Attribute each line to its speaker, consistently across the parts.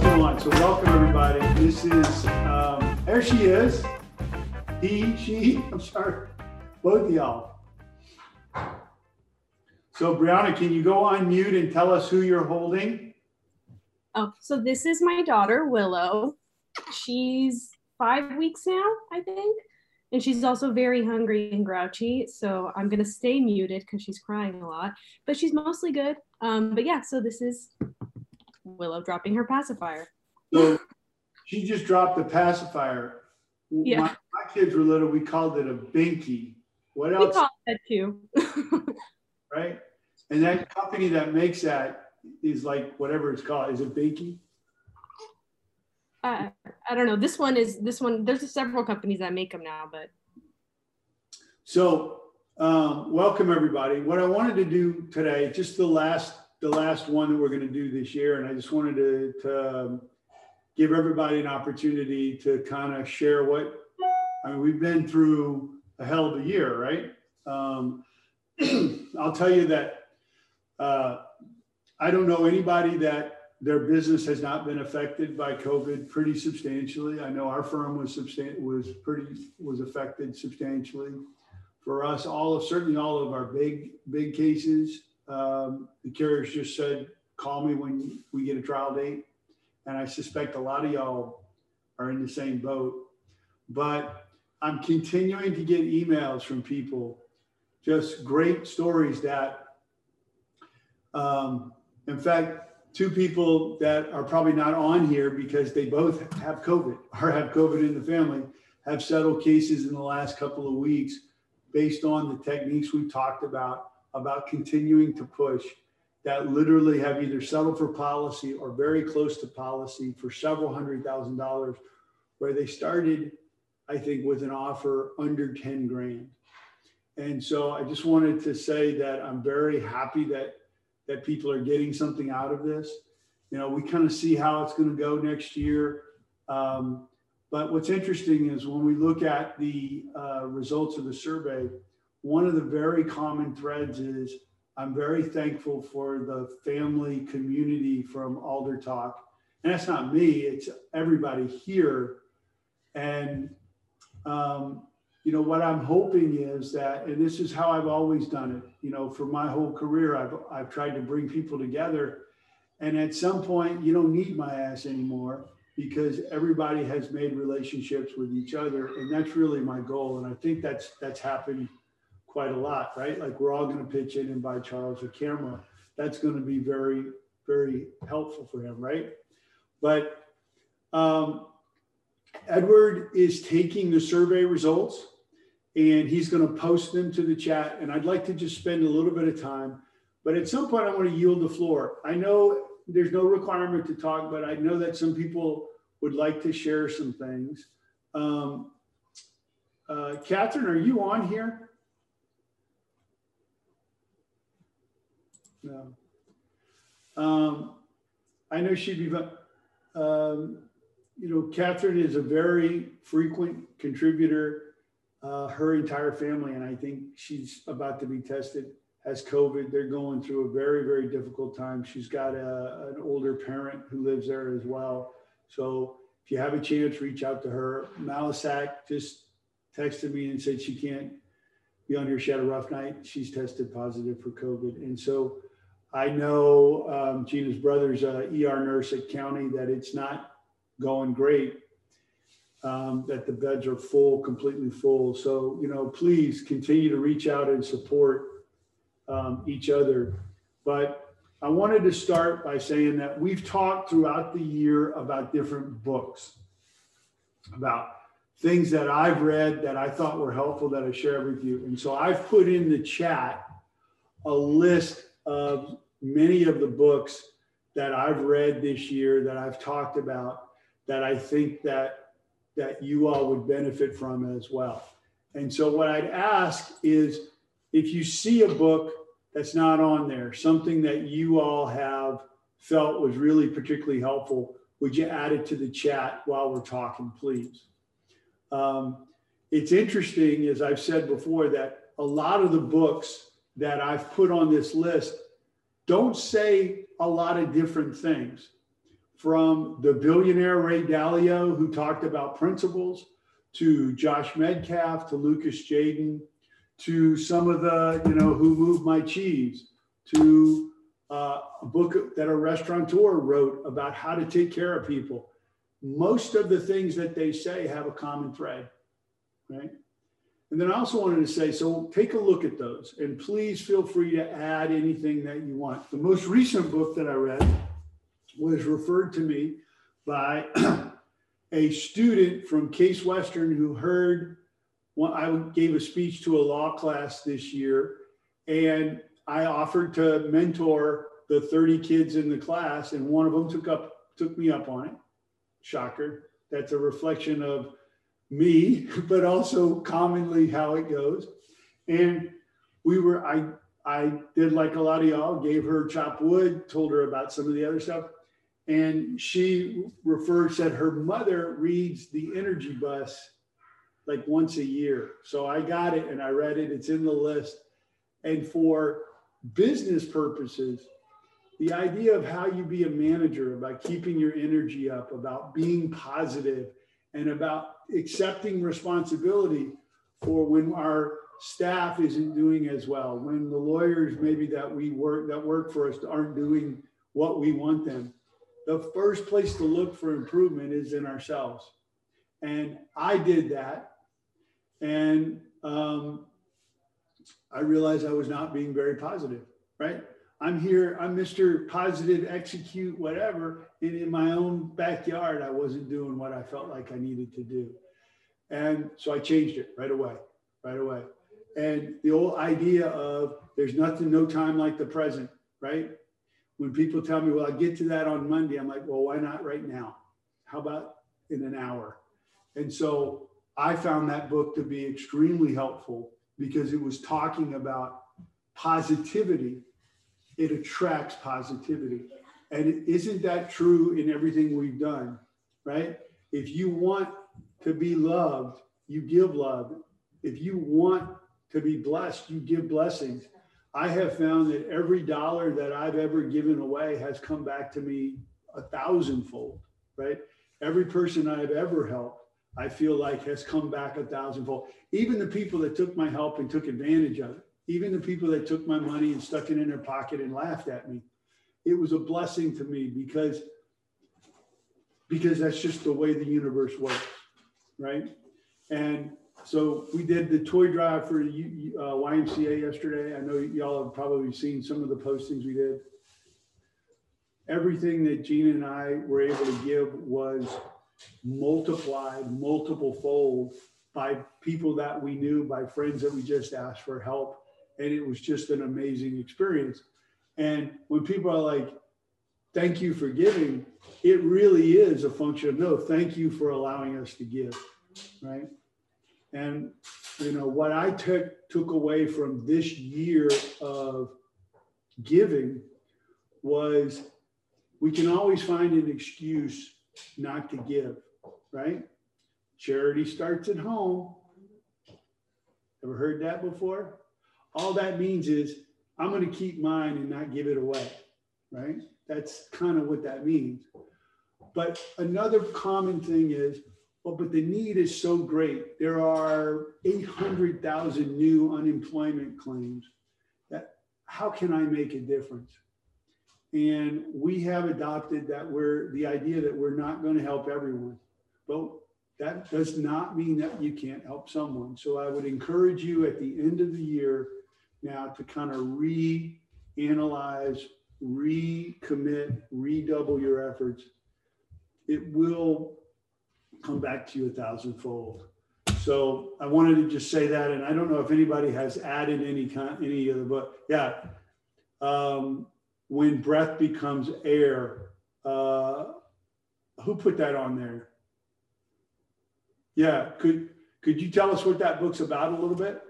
Speaker 1: on. So welcome everybody. This is um, there she is. He, she, I'm sorry, both of y'all. So Brianna, can you go on mute and tell us who you're holding?
Speaker 2: Oh, so this is my daughter, Willow. She's five weeks now, I think. And she's also very hungry and grouchy. So I'm to stay muted because she's crying a lot, but she's mostly good. Um, but yeah, so this is Willow dropping her pacifier.
Speaker 1: So she just dropped the pacifier.
Speaker 2: Yeah.
Speaker 1: My, my kids were little, we called it a binky. What else?
Speaker 2: call it that too.
Speaker 1: right? And that company that makes that is like whatever it's called. Is it Binky?
Speaker 2: uh, I don't know. This one is this one. There's several companies that make them now, but
Speaker 1: So, um, welcome everybody. What I wanted to do today, just the last the last one that we're going to do this year, and I just wanted to, to um, give everybody an opportunity to kind of share what I mean. We've been through a hell of a year, right? Um, I'll tell you that uh, I don't know anybody that their business has not been affected by COVID pretty substantially. I know our firm was substan- was pretty was affected substantially. For us, all of certainly all of our big big cases, um, the carriers just said, "Call me when we get a trial date," and I suspect a lot of y'all are in the same boat. But I'm continuing to get emails from people, just great stories that, um, in fact, two people that are probably not on here because they both have COVID or have COVID in the family have settled cases in the last couple of weeks based on the techniques we've talked about, about continuing to push that literally have either settled for policy or very close to policy for several hundred thousand dollars, where they started, I think, with an offer under 10 grand. And so I just wanted to say that I'm very happy that that people are getting something out of this. You know, we kind of see how it's going to go next year. Um, but what's interesting is when we look at the uh, results of the survey, one of the very common threads is I'm very thankful for the family community from Alder Talk. And that's not me, it's everybody here. And, um, you know, what I'm hoping is that, and this is how I've always done it, you know, for my whole career, I've, I've tried to bring people together. And at some point, you don't need my ass anymore because everybody has made relationships with each other. And that's really my goal. And I think that's, that's happened quite a lot, right? Like we're all going to pitch in and buy Charles a camera. That's going to be very, very helpful for him, right? But um, Edward is taking the survey results and he's going to post them to the chat. And I'd like to just spend a little bit of time, but at some point I want to yield the floor. I know there's no requirement to talk, but I know that some people would like to share some things. Um, uh, Catherine, are you on here? No. Um, I know she'd be, um, you know, Catherine is a very frequent contributor, uh, her entire family, and I think she's about to be tested, has COVID. They're going through a very, very difficult time. She's got a, an older parent who lives there as well. So if you have a chance, reach out to her. Malisac just texted me and said she can't be on here. She had a rough night. She's tested positive for COVID. And so I know um, Gina's brother's a ER nurse at County that it's not going great, um, that the beds are full, completely full. So, you know, please continue to reach out and support um, each other. But I wanted to start by saying that we've talked throughout the year about different books, about things that I've read that I thought were helpful that I share with you. And so I've put in the chat a list of many of the books that I've read this year that I've talked about that I think that that you all would benefit from as well. And so what I'd ask is if you see a book that's not on there, something that you all have felt was really particularly helpful, would you add it to the chat while we're talking, please? Um, it's interesting, as I've said before, that a lot of the books that I've put on this list don't say a lot of different things. from the billionaire Ray Dalio, who talked about principles, to Josh Medcalf, to Lucas Jadin, to some of the, you know, who moved my cheese, to uh, a book that a restaurateur wrote about how to take care of people. Most of the things that they say have a common thread, right? And then I also wanted to say, so take a look at those and please feel free to add anything that you want. The most recent book that I read was referred to me by a student from Case Western who heard I gave a speech to a law class this year and I offered to mentor the 30 kids in the class and one of them took up took me up on it. Shocker. That's a reflection of me, but also commonly how it goes. And we were, I, I did like a lot of y'all, gave her chop wood, told her about some of the other stuff. And she referred, said her mother reads the energy bus like once a year. So I got it and I read it. It's in the list. And for business purposes, the idea of how you be a manager, about keeping your energy up, about being positive, and about accepting responsibility for when our staff isn't doing as well, when the lawyers maybe that we work that work for us aren't doing what we want them. The first place to look for improvement is in ourselves. And I did that. And um, I realized I was not being very positive, right? I'm here, I'm Mr. Positive, execute, whatever. And in my own backyard, I wasn't doing what I felt like I needed to do. And so I changed it right away, right away. And the old idea of there's nothing, no time like the present, right? When people tell me, well, I'll get to that on Monday, I'm like, well, why not right now? How about in an hour? And so I found that book to be extremely helpful because it was talking about positivity it attracts positivity. And isn't that true in everything we've done, right? If you want to be loved, you give love. If you want to be blessed, you give blessings. I have found that every dollar that I've ever given away has come back to me a thousandfold, right? Every person I've ever helped, I feel like has come back a thousandfold. Even the people that took my help and took advantage of it, even the people that took my money and stuck it in their pocket and laughed at me, it was a blessing to me because because that's just the way the universe works, right? And so we did the toy drive for uh, YMCA yesterday. I know y'all have probably seen some of the postings we did. Everything that Gina and I were able to give was multiplied multiple fold by people that we knew, by friends that we just asked for help and it was just an amazing experience. And when people are like, thank you for giving, it really is a function of no, thank you for allowing us to give, right? And you know what I took took away from this year of giving was we can always find an excuse not to give, right? Charity starts at home. Ever heard that before? All that means is I'm going to keep mine and not give it away, right? That's kind of what that means. But another common thing is, well, but the need is so great. There are 800,000 new unemployment claims. That how can I make a difference? And we have adopted that we're the idea that we're not going to help everyone, but that does not mean that you can't help someone. So I would encourage you at the end of the year now to kind of reanalyze, recommit, redouble your efforts, it will come back to you a thousandfold. So I wanted to just say that, and I don't know if anybody has added any kind, any of the book. Yeah, um, when breath becomes air. Uh, who put that on there? Yeah, could could you tell us what that book's about a little bit?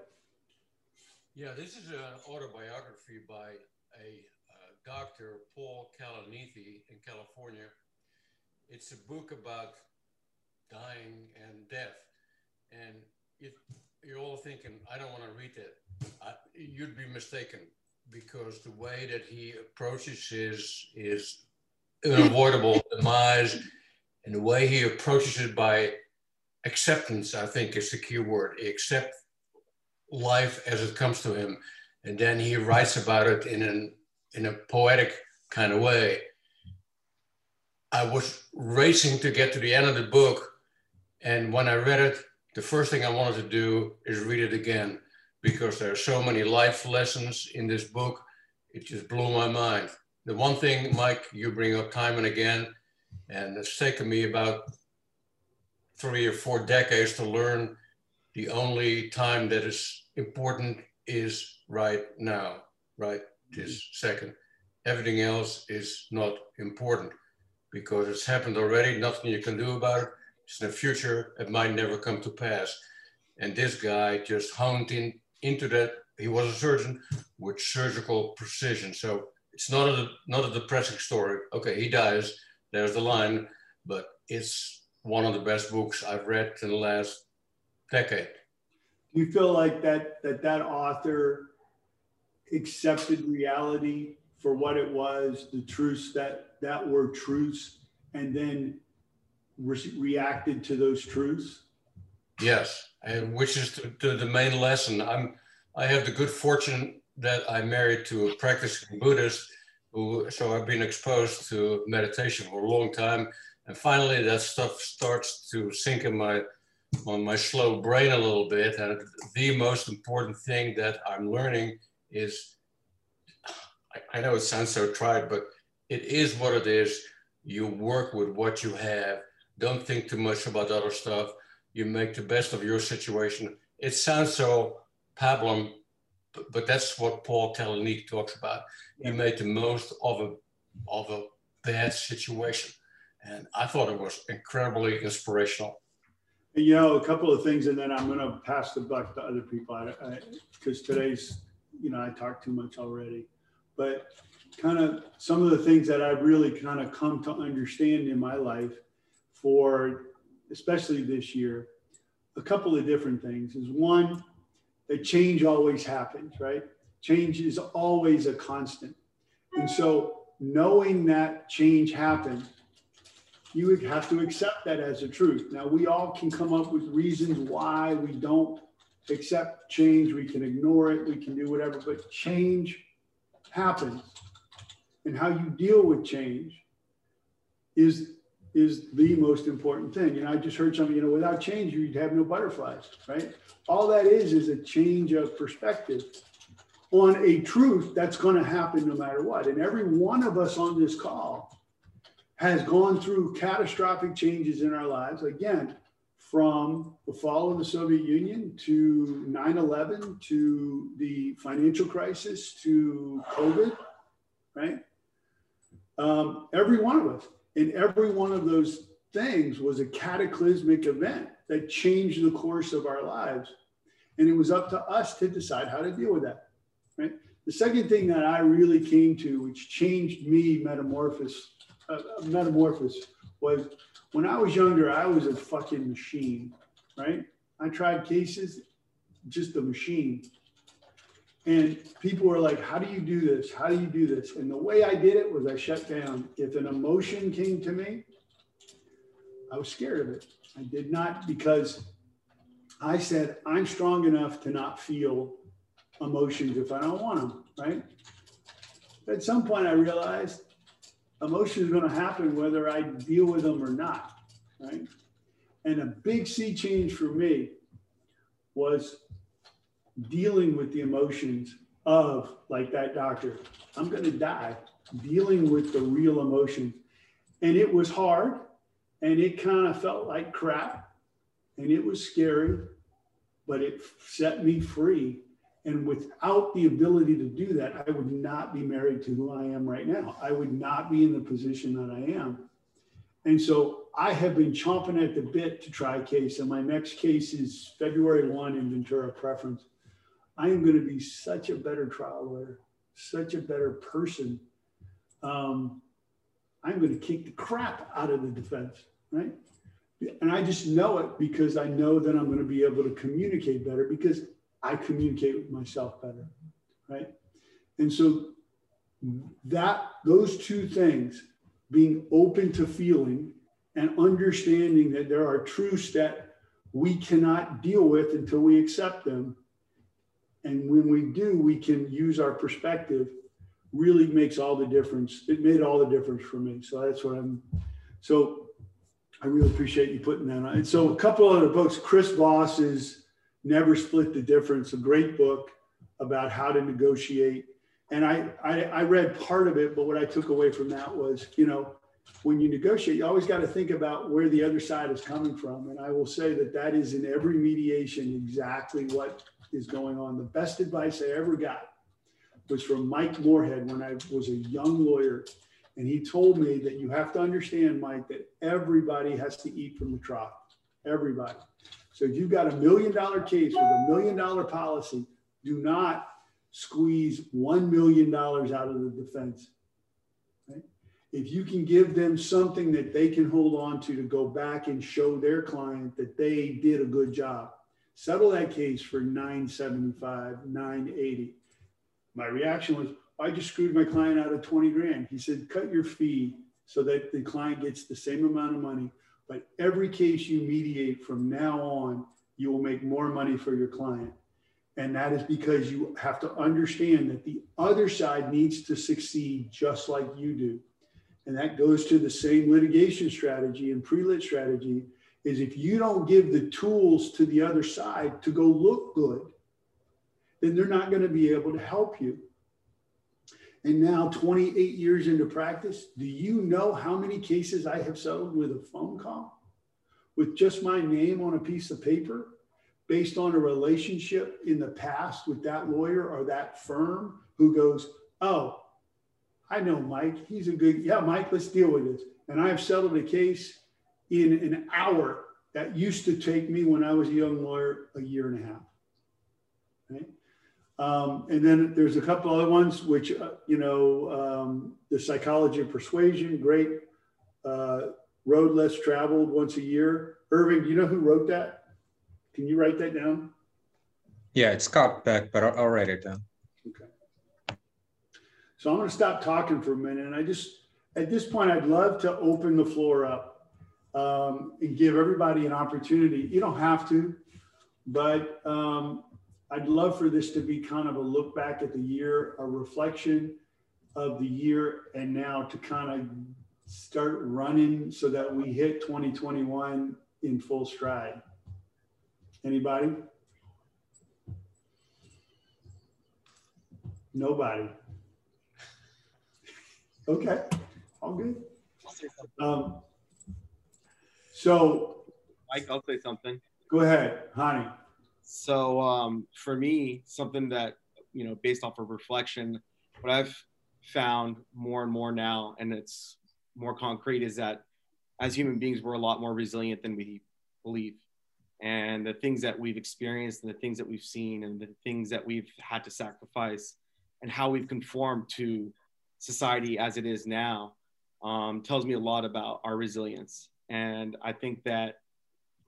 Speaker 3: Yeah, this is an autobiography by a uh, doctor, Paul Kalanithi in California. It's a book about dying and death. And if you're all thinking, I don't want to read it, I, you'd be mistaken because the way that he approaches is, is unavoidable demise and the way he approaches it by acceptance, I think is the key word. He accepts life as it comes to him. And then he writes about it in an in a poetic kind of way. I was racing to get to the end of the book. And when I read it, the first thing I wanted to do is read it again because there are so many life lessons in this book. It just blew my mind. The one thing, Mike, you bring up time and again, and it's taken me about three or four decades to learn the only time that is important is right now, right this mm-hmm. second. Everything else is not important because it's happened already, nothing you can do about it. It's in the future, it might never come to pass. And this guy just honed in into that. He was a surgeon with surgical precision. So it's not a not a depressing story. Okay, he dies. There's the line, but it's one of the best books I've read in the last decade.
Speaker 1: Do you feel like that that that author accepted reality for what it was, the truths that that were truths, and then re- reacted to those truths?
Speaker 3: Yes, and which is the, the, the main lesson. I'm I have the good fortune that I'm married to a practicing Buddhist who so I've been exposed to meditation for a long time. And finally that stuff starts to sink in my on my slow brain a little bit. And the most important thing that I'm learning is I, I know it sounds so trite, but it is what it is. You work with what you have. Don't think too much about other stuff. You make the best of your situation. It sounds so pablum, but, that's what Paul Kalanithi talks about. You made the most of a of a bad situation, and I thought it was incredibly inspirational.
Speaker 1: You know, a couple of things, and then I'm going to pass the buck to other people because today's, you know, I talked too much already. But kind of some of the things that I've really kind of come to understand in my life for, especially this year, a couple of different things is one, that change always happens, right? Change is always a constant. And so knowing that change happens, you would have to accept that as a truth. Now, we all can come up with reasons why we don't accept change. We can ignore it, we can do whatever, but change happens. And how you deal with change is is the most important thing. And I just heard something, you know, without change, you'd have no butterflies, right? All that is is a change of perspective on a truth that's going to happen no matter what. And every one of us on this call has gone through catastrophic changes in our lives. Again, from the fall of the Soviet Union to 9 11 to the financial crisis to COVID, right? Um, every one of us and every one of those things was a cataclysmic event that changed the course of our lives. And it was up to us to decide how to deal with that. Right. The second thing that I really came to, which changed me metamorphosis, uh, metamorphosis, was when I was younger, I was a fucking machine. Right. I tried cases, just a machine. And people were like, How do you do this? How do you do this? And the way I did it was I shut down. If an emotion came to me, I was scared of it. I did not because I said, I'm strong enough to not feel emotions if I don't want them, right? At some point, I realized emotions are going to happen whether I deal with them or not, right? And a big sea change for me was dealing with the emotions of like that doctor i'm going to die dealing with the real emotions and it was hard and it kind of felt like crap and it was scary but it set me free and without the ability to do that i would not be married to who i am right now i would not be in the position that i am and so i have been chomping at the bit to try a case and my next case is february 1 in ventura preference I am going to be such a better trial lawyer, such a better person. Um, I'm going to kick the crap out of the defense, right? And I just know it because I know that I'm going to be able to communicate better because I communicate with myself better, right? And so that those two things being open to feeling and understanding that there are truths that we cannot deal with until we accept them. And when we do, we can use our perspective really makes all the difference. It made all the difference for me. So that's what I'm, so I really appreciate you putting that on. And so a couple other books, Chris Voss's Never Split the Difference, a great book about how to negotiate. And I, I, I read part of it, but what I took away from that was, you know, when you negotiate, you always got to think about where the other side is coming from. And I will say that that is in every mediation exactly what is going on. The best advice I ever got was from Mike Moorhead when I was a young lawyer. And he told me that you have to understand, Mike, that everybody has to eat from the trough. Everybody. So if you've got a million dollar case with a million dollar policy, do not squeeze $1 million out of the defense. If you can give them something that they can hold on to to go back and show their client that they did a good job, settle that case for 975, 980. My reaction was, I just screwed my client out of 20 grand. He said, cut your fee so that the client gets the same amount of money. But every case you mediate from now on, you will make more money for your client. And that is because you have to understand that the other side needs to succeed just like you do. And that goes to the same litigation strategy and pre-lit strategy is if you don't give the tools to the other side to go look good, then they're not going to be able to help you. And now 28 years into practice, do you know how many cases I have settled with a phone call? With just my name on a piece of paper? based on a relationship in the past with that lawyer or that firm who goes, Oh, I know Mike. He's a good, yeah, Mike, let's deal with this. And I have settled a case in an hour that used to take me when I was a young lawyer a year and a half. Right? Um, and then there's a couple other ones, which, uh, you know, um, the psychology of persuasion, great. Uh, road less traveled once a year. Irving, do you know who wrote that? Can you write that down?
Speaker 4: Yeah, it's Scott Peck, but I'll, I'll write it down.
Speaker 1: Okay. So I'm going to stop talking for a minute. And I just, at this point, I'd love to open the floor up um, and give everybody an opportunity. You don't have to, but um, I'd love for this to be kind of a look back at the year, a reflection of the year, and now to kind of start running so that we hit 2021 in full stride. Anybody? Nobody. Okay, all good. Um, so,
Speaker 5: Mike, I'll say something.
Speaker 1: Go ahead, honey.
Speaker 5: So, um, for me, something that you know, based off of reflection, what I've found more and more now, and it's more concrete, is that as human beings, we're a lot more resilient than we believe and the things that we've experienced and the things that we've seen and the things that we've had to sacrifice and how we've conformed to society as it is now um, tells me a lot about our resilience. And I think that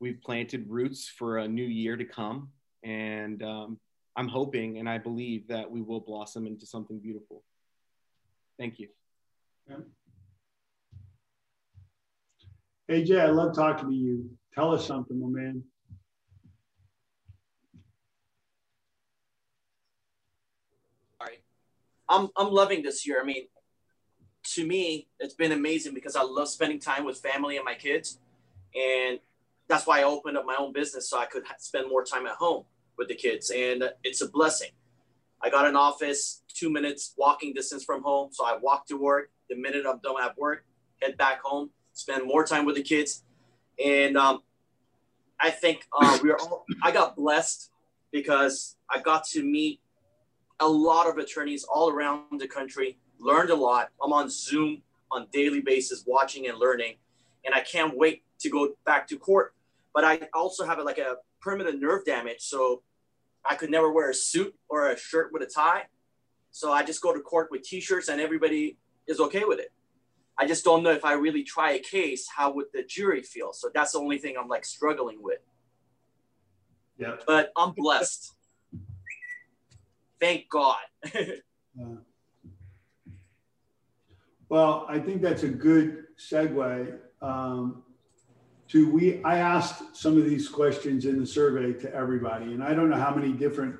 Speaker 5: we've planted roots for a new year to come. And um, I'm hoping and I believe that we will blossom into something beautiful. Thank you. Yeah.
Speaker 1: AJ, I love talking to you. Tell us something, my man.
Speaker 6: I'm I'm loving this year. I mean, to me, it's been amazing because I love spending time with family and my kids, and that's why I opened up my own business so I could spend more time at home with the kids, and it's a blessing. I got an office two minutes walking distance from home, so I walk to work. The minute I'm done at work, head back home, spend more time with the kids, and um, I think uh, we are all. I got blessed because I got to meet a lot of attorneys all around the country, learned a lot. I'm on Zoom on daily basis, watching and learning, and I can't wait to go back to court. But I also have like a permanent nerve damage, so I could never wear a suit or a shirt with a tie. So I just go to court with t-shirts, and everybody is okay with it. I just don't know if I really try a case, how would the jury feel? So that's the only thing I'm like struggling with.
Speaker 1: Yeah.
Speaker 6: But I'm blessed. Thank God.
Speaker 1: Well, I think that's a good segue um, to we. I asked some of these questions in the survey to everybody, and I don't know how many different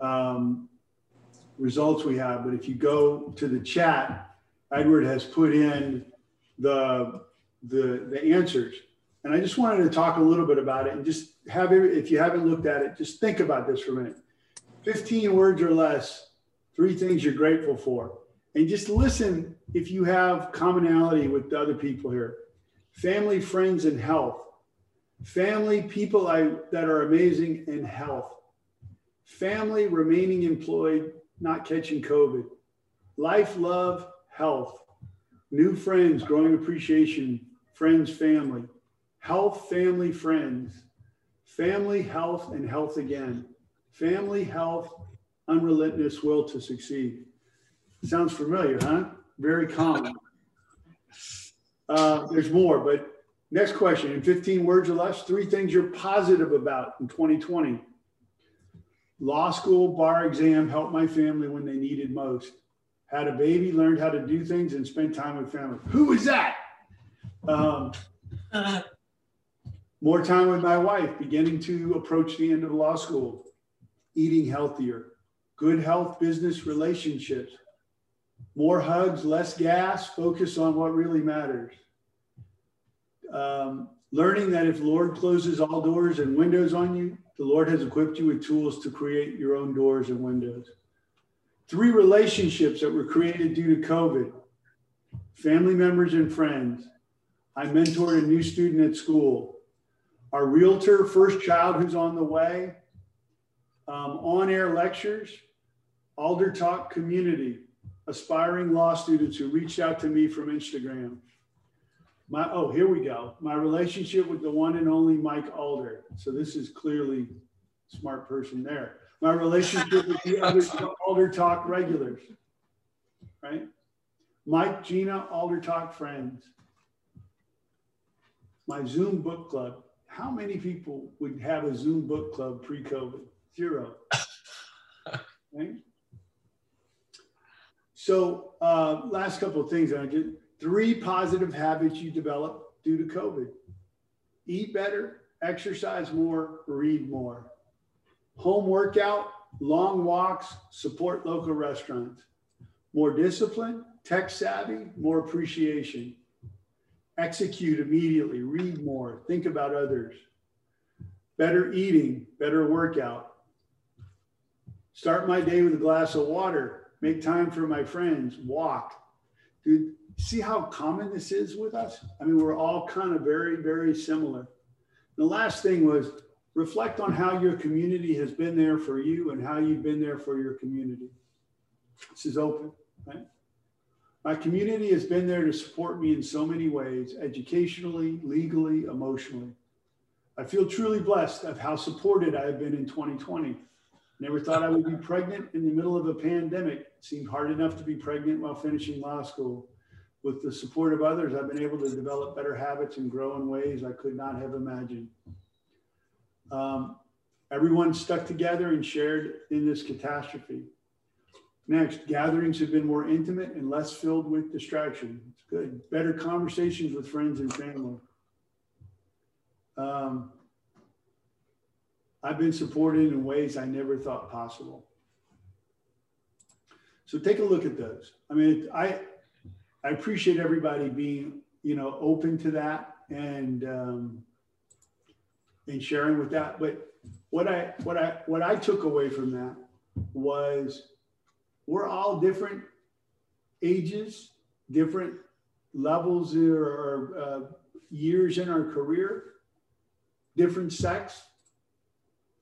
Speaker 1: um, results we have, but if you go to the chat, Edward has put in the the the answers, and I just wanted to talk a little bit about it and just have. If you haven't looked at it, just think about this for a minute. Fifteen words or less. Three things you're grateful for and just listen if you have commonality with the other people here family friends and health. Family people I, that are amazing in health. Family remaining employed not catching covid. Life love health. New friends growing appreciation. Friends family. Health family friends. Family health and health again. Family health unrelentless will to succeed. Sounds familiar, huh? Very common. Uh, there's more, but next question in 15 words or less, three things you're positive about in 2020. Law school, bar exam, helped my family when they needed most. Had a baby, learned how to do things, and spent time with family. Who is that? Um, more time with my wife, beginning to approach the end of law school, eating healthier, good health, business, relationships, more hugs, less gas, focus on what really matters. Um, learning that if Lord closes all doors and windows on you, the Lord has equipped you with tools to create your own doors and windows. Three relationships that were created due to COVID family members and friends. I mentored a new student at school. Our realtor, first child who's on the way, um, on air lectures, Alder Talk community, aspiring law students who reached out to me from Instagram. My, oh, here we go. My relationship with the one and only Mike Alder. So this is clearly smart person there. My relationship with the other Alder Talk regulars, right? Mike, Gina, Alder Talk friends. My Zoom book club. How many people would have a Zoom book club pre-COVID? Zero. Right? So, uh, last couple of things. I three positive habits you develop due to COVID: eat better, exercise more, read more, home workout, long walks, support local restaurants, more discipline, tech savvy, more appreciation, execute immediately, read more, think about others, better eating, better workout. Start my day with a glass of water, make time for my friends, walk. Dude, see how common this is with us? I mean, we're all kind of very, very similar. The last thing was reflect on how your community has been there for you and how you've been there for your community. This is open, right? My community has been there to support me in so many ways, educationally, legally, emotionally. I feel truly blessed of how supported I have been in 2020 Never thought I would be pregnant in the middle of a pandemic. It seemed hard enough to be pregnant while finishing law school. With the support of others, I've been able to develop better habits and grow in ways I could not have imagined. Um, everyone stuck together and shared in this catastrophe. Next, gatherings have been more intimate and less filled with distraction. It's good. Better conversations with friends and family. Um, I've been supported in ways I never thought possible. So take a look at those. I mean, I I appreciate everybody being you know open to that and um, and sharing with that. But what I what I what I took away from that was we're all different ages, different levels or uh, years in our career, different sex,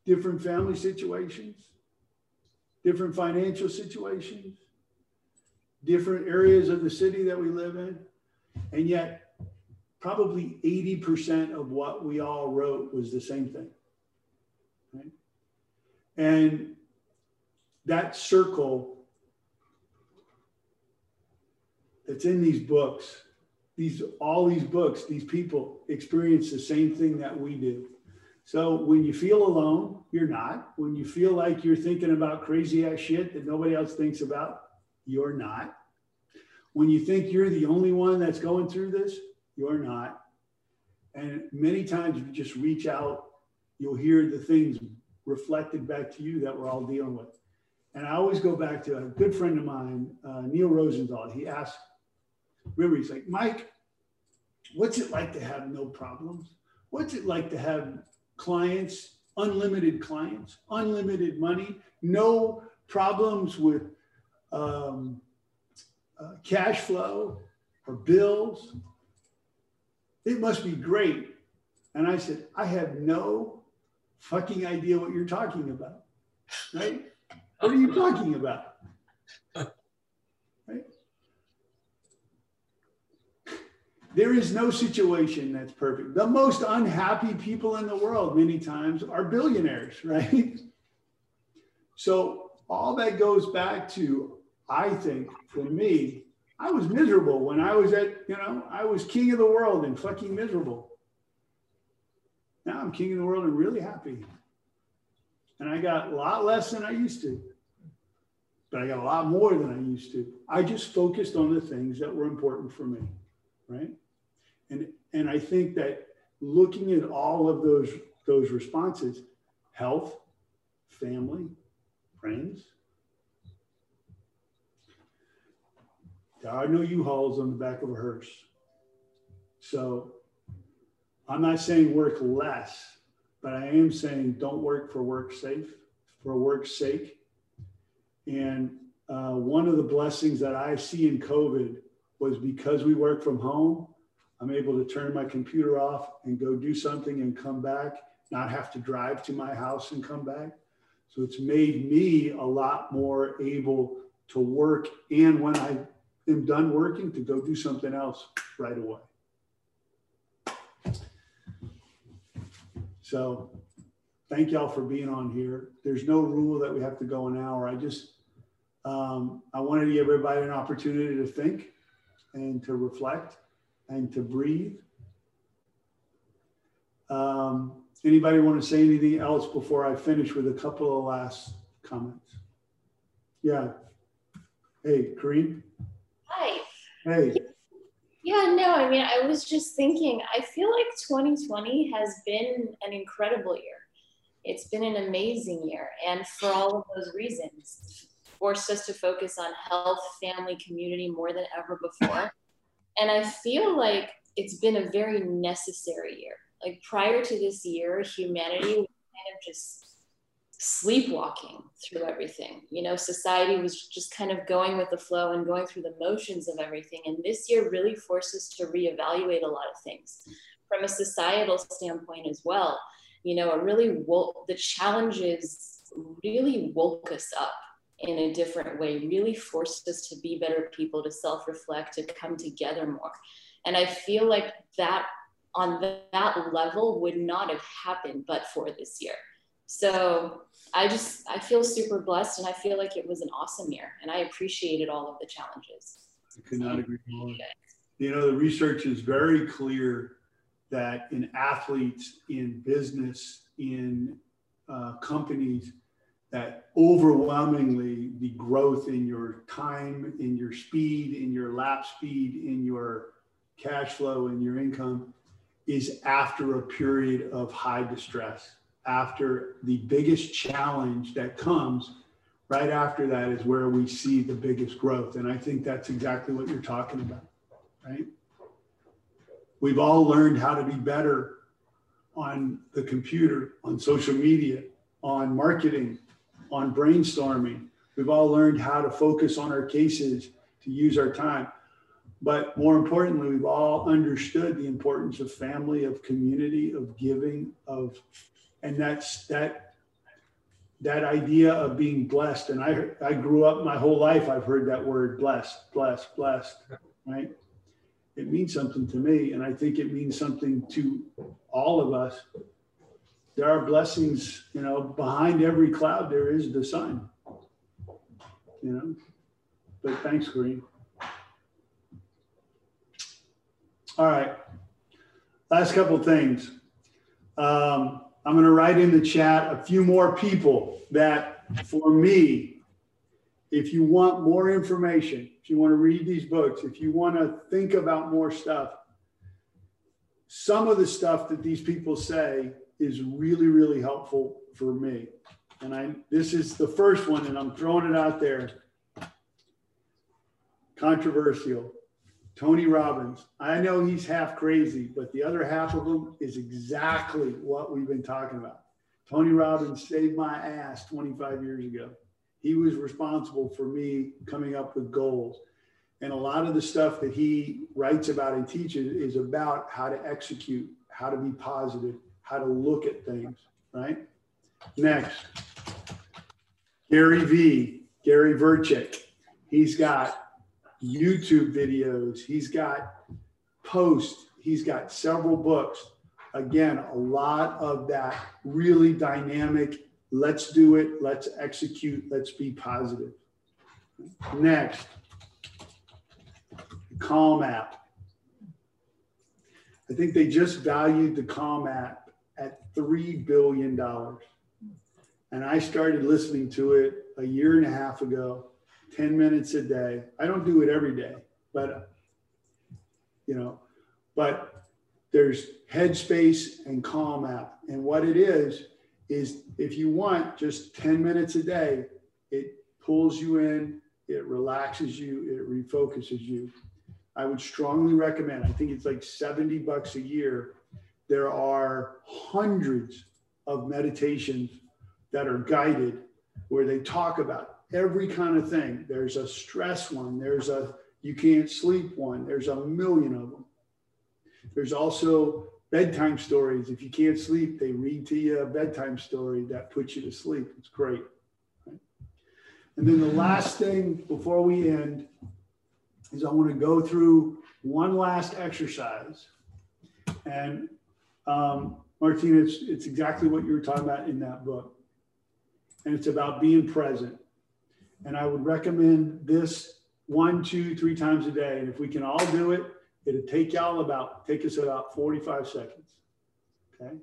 Speaker 1: different family situations, different financial situations, different areas of the city that we live in. And yet, probably 80% of what we all wrote was the same thing. Right? And that circle that's in these books, these all these books, these people experience the same thing that we do. So when you feel alone, you're not. When you feel like you're thinking about crazy ass shit that nobody else thinks about, you're not. when you think you're the only one that's going through this, you're not. And many times if you just reach out, you'll hear the things reflected back to you that we're all dealing with. And I always go back to a good friend of mine, uh, Neil Rosenthal. He asked, remember, he's like, Mike, what's it like to have no problems? What's it like to have clients, unlimited clients, unlimited money, no problems with um, uh, cash flow or bills? It must be great. And I said, I have no fucking idea what you're talking about. Right? What are you talking about? Right? There is no situation that's perfect. The most unhappy people in the world, many times, are billionaires, right? So, all that goes back to, I think, for me, I was miserable when I was at, you know, I was king of the world and fucking miserable. Now I'm king of the world and really happy. And I got a lot less than I used to, but I got a lot more than I used to. I just focused on the things that were important for me, right? And and I think that looking at all of those those responses, health, family, friends, there are no U-Hauls on the back of a hearse. So I'm not saying work less, but I am saying don't work for work's sake, for work's sake. And uh, one of the blessings that I see in COVID was because we work from home, I'm able to turn my computer off and go do something and come back, not have to drive to my house and come back. So it's made me a lot more able to work and when I am done working to go do something else right away. So thank y'all for being on here. There's no rule that we have to go an hour. I just, um, I wanted to give everybody an opportunity to think and to reflect and to breathe. Um, anybody want to say anything else before I finish with a couple of last comments? Yeah. Hey, Kareem.
Speaker 7: Hi.
Speaker 1: Hey.
Speaker 7: Yeah, no, I mean, I was just thinking, I feel like 2020 has been an incredible year. It's been an amazing year. And for all of those reasons, forced us to focus on health, family, community more than ever before. And I feel like it's been a very necessary year. Like prior to this year, humanity was kind of just sleepwalking through everything. You know, society was just kind of going with the flow and going through the motions of everything. And this year really forced us to reevaluate a lot of things from a societal standpoint as well. You know, it really woke the challenges really woke us up in a different way, really forced us to be better people, to self reflect, to come together more. And I feel like that on that level would not have happened but for this year so I just I feel super blessed and I feel like it was an awesome year and I appreciated all of the challenges.
Speaker 1: I could not agree more. You know, the research is very clear that in athletes, in business, in uh, companies, that overwhelmingly the growth in your time, in your speed, in your lap speed, in your cash flow, in your income is after a period of high distress after the biggest challenge that comes right after that is where we see the biggest growth. And I think that's exactly what you're talking about, right? We've all learned how to be better on the computer, on social media, on marketing, on brainstorming. We've all learned how to focus on our cases, to use our time. But more importantly, we've all understood the importance of family, of community, of giving, of and that's that that idea of being blessed and i i grew up my whole life i've heard that word blessed blessed blessed right it means something to me and i think it means something to all of us there are blessings you know behind every cloud there is the sun you know. But thanks Kareem all right. Last couple things. Um, I'm going to write in the chat a few more people that for me if you want more information, if you want to read these books, if you want to think about more stuff, some of the stuff that these people say is really, really helpful for me. And I this is the first one, and I'm throwing it out there. Controversial. Tony Robbins. I know he's half crazy, but the other half of him is exactly what we've been talking about. Tony Robbins saved my ass 25 years ago. He was responsible for me coming up with goals. And a lot of the stuff that he writes about and teaches is about how to execute, how to be positive, how to look at things, right? Next, Gary V, Gary Vaynerchuk. He's got YouTube videos, he's got posts, he's got several books. Again, a lot of that really dynamic, let's do it, let's execute, let's be positive. Next, Calm app. I think they just valued the Calm app at $3 billion. And I started listening to it a year and a half ago, 10 minutes a day. I don't do it every day, but, you know, but there's Headspace and Calm app. And what it is, is if you want just 10 minutes a day, it pulls you in, it relaxes you, it refocuses you. I would strongly recommend, I think it's like 70 bucks a year. There are hundreds of meditations that are guided where they talk about every kind of thing. There's a stress one, there's a you can't sleep one, there's a million of them. There's also bedtime stories. If you can't sleep, they read to you a bedtime story that puts you to sleep. It's great. And then the last thing before we end is I want to go through one last exercise. And um, Martina, it's, it's exactly what you were talking about in that book. And it's about being present. And I would recommend this one, two, three times a day. And if we can all do it, it'll take y'all about, take us about 45 seconds. Okay.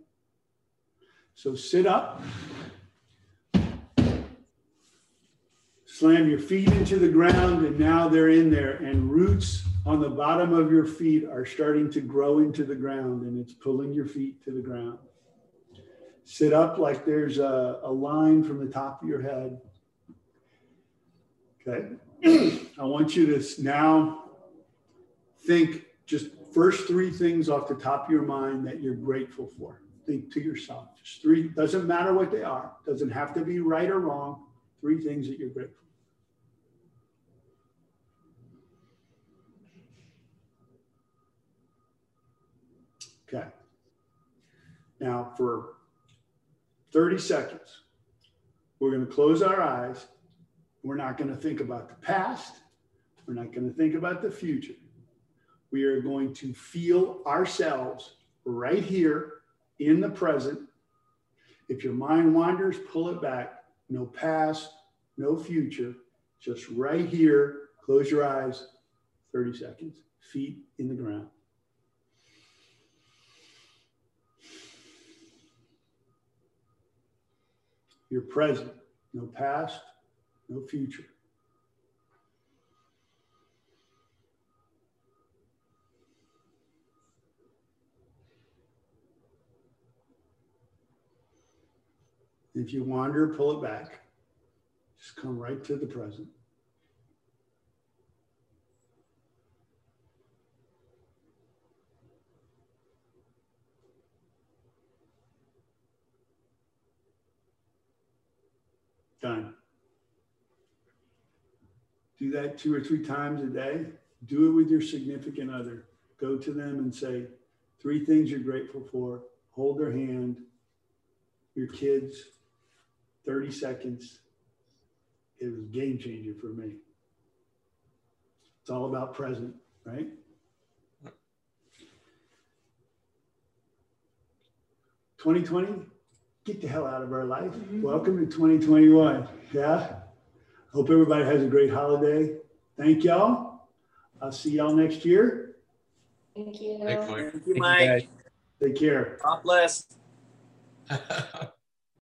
Speaker 1: So sit up. Slam your feet into the ground, and now they're in there. And roots on the bottom of your feet are starting to grow into the ground, and it's pulling your feet to the ground. Sit up like there's a, a line from the top of your head. Okay. I want you to now think just first three things off the top of your mind that you're grateful for. Think to yourself. Just three, doesn't matter what they are, doesn't have to be right or wrong. Three things that you're grateful Okay. Now, for 30 seconds, we're going to close our eyes. We're not going to think about the past. We're not going to think about the future. We are going to feel ourselves right here in the present. If your mind wanders, pull it back. No past, no future, just right here. Close your eyes, 30 seconds, feet in the ground. You're present, no past, no future. If you wander, pull it back. Just come right to the present. Done. Do that two or three times a day. Do it with your significant other. Go to them and say three things you're grateful for. Hold their hand, your kids, 30 seconds. It was game changer for me. It's all about present, right? Twenty twenty, get the hell out of our life. Mm-hmm. Welcome to 2021. Yeah. Hope everybody has a great holiday. Thank y'all. I'll see y'all next year.
Speaker 7: Thank you.
Speaker 6: Thank you, Mike. Thank you, Mike.
Speaker 1: Take care.
Speaker 6: God bless.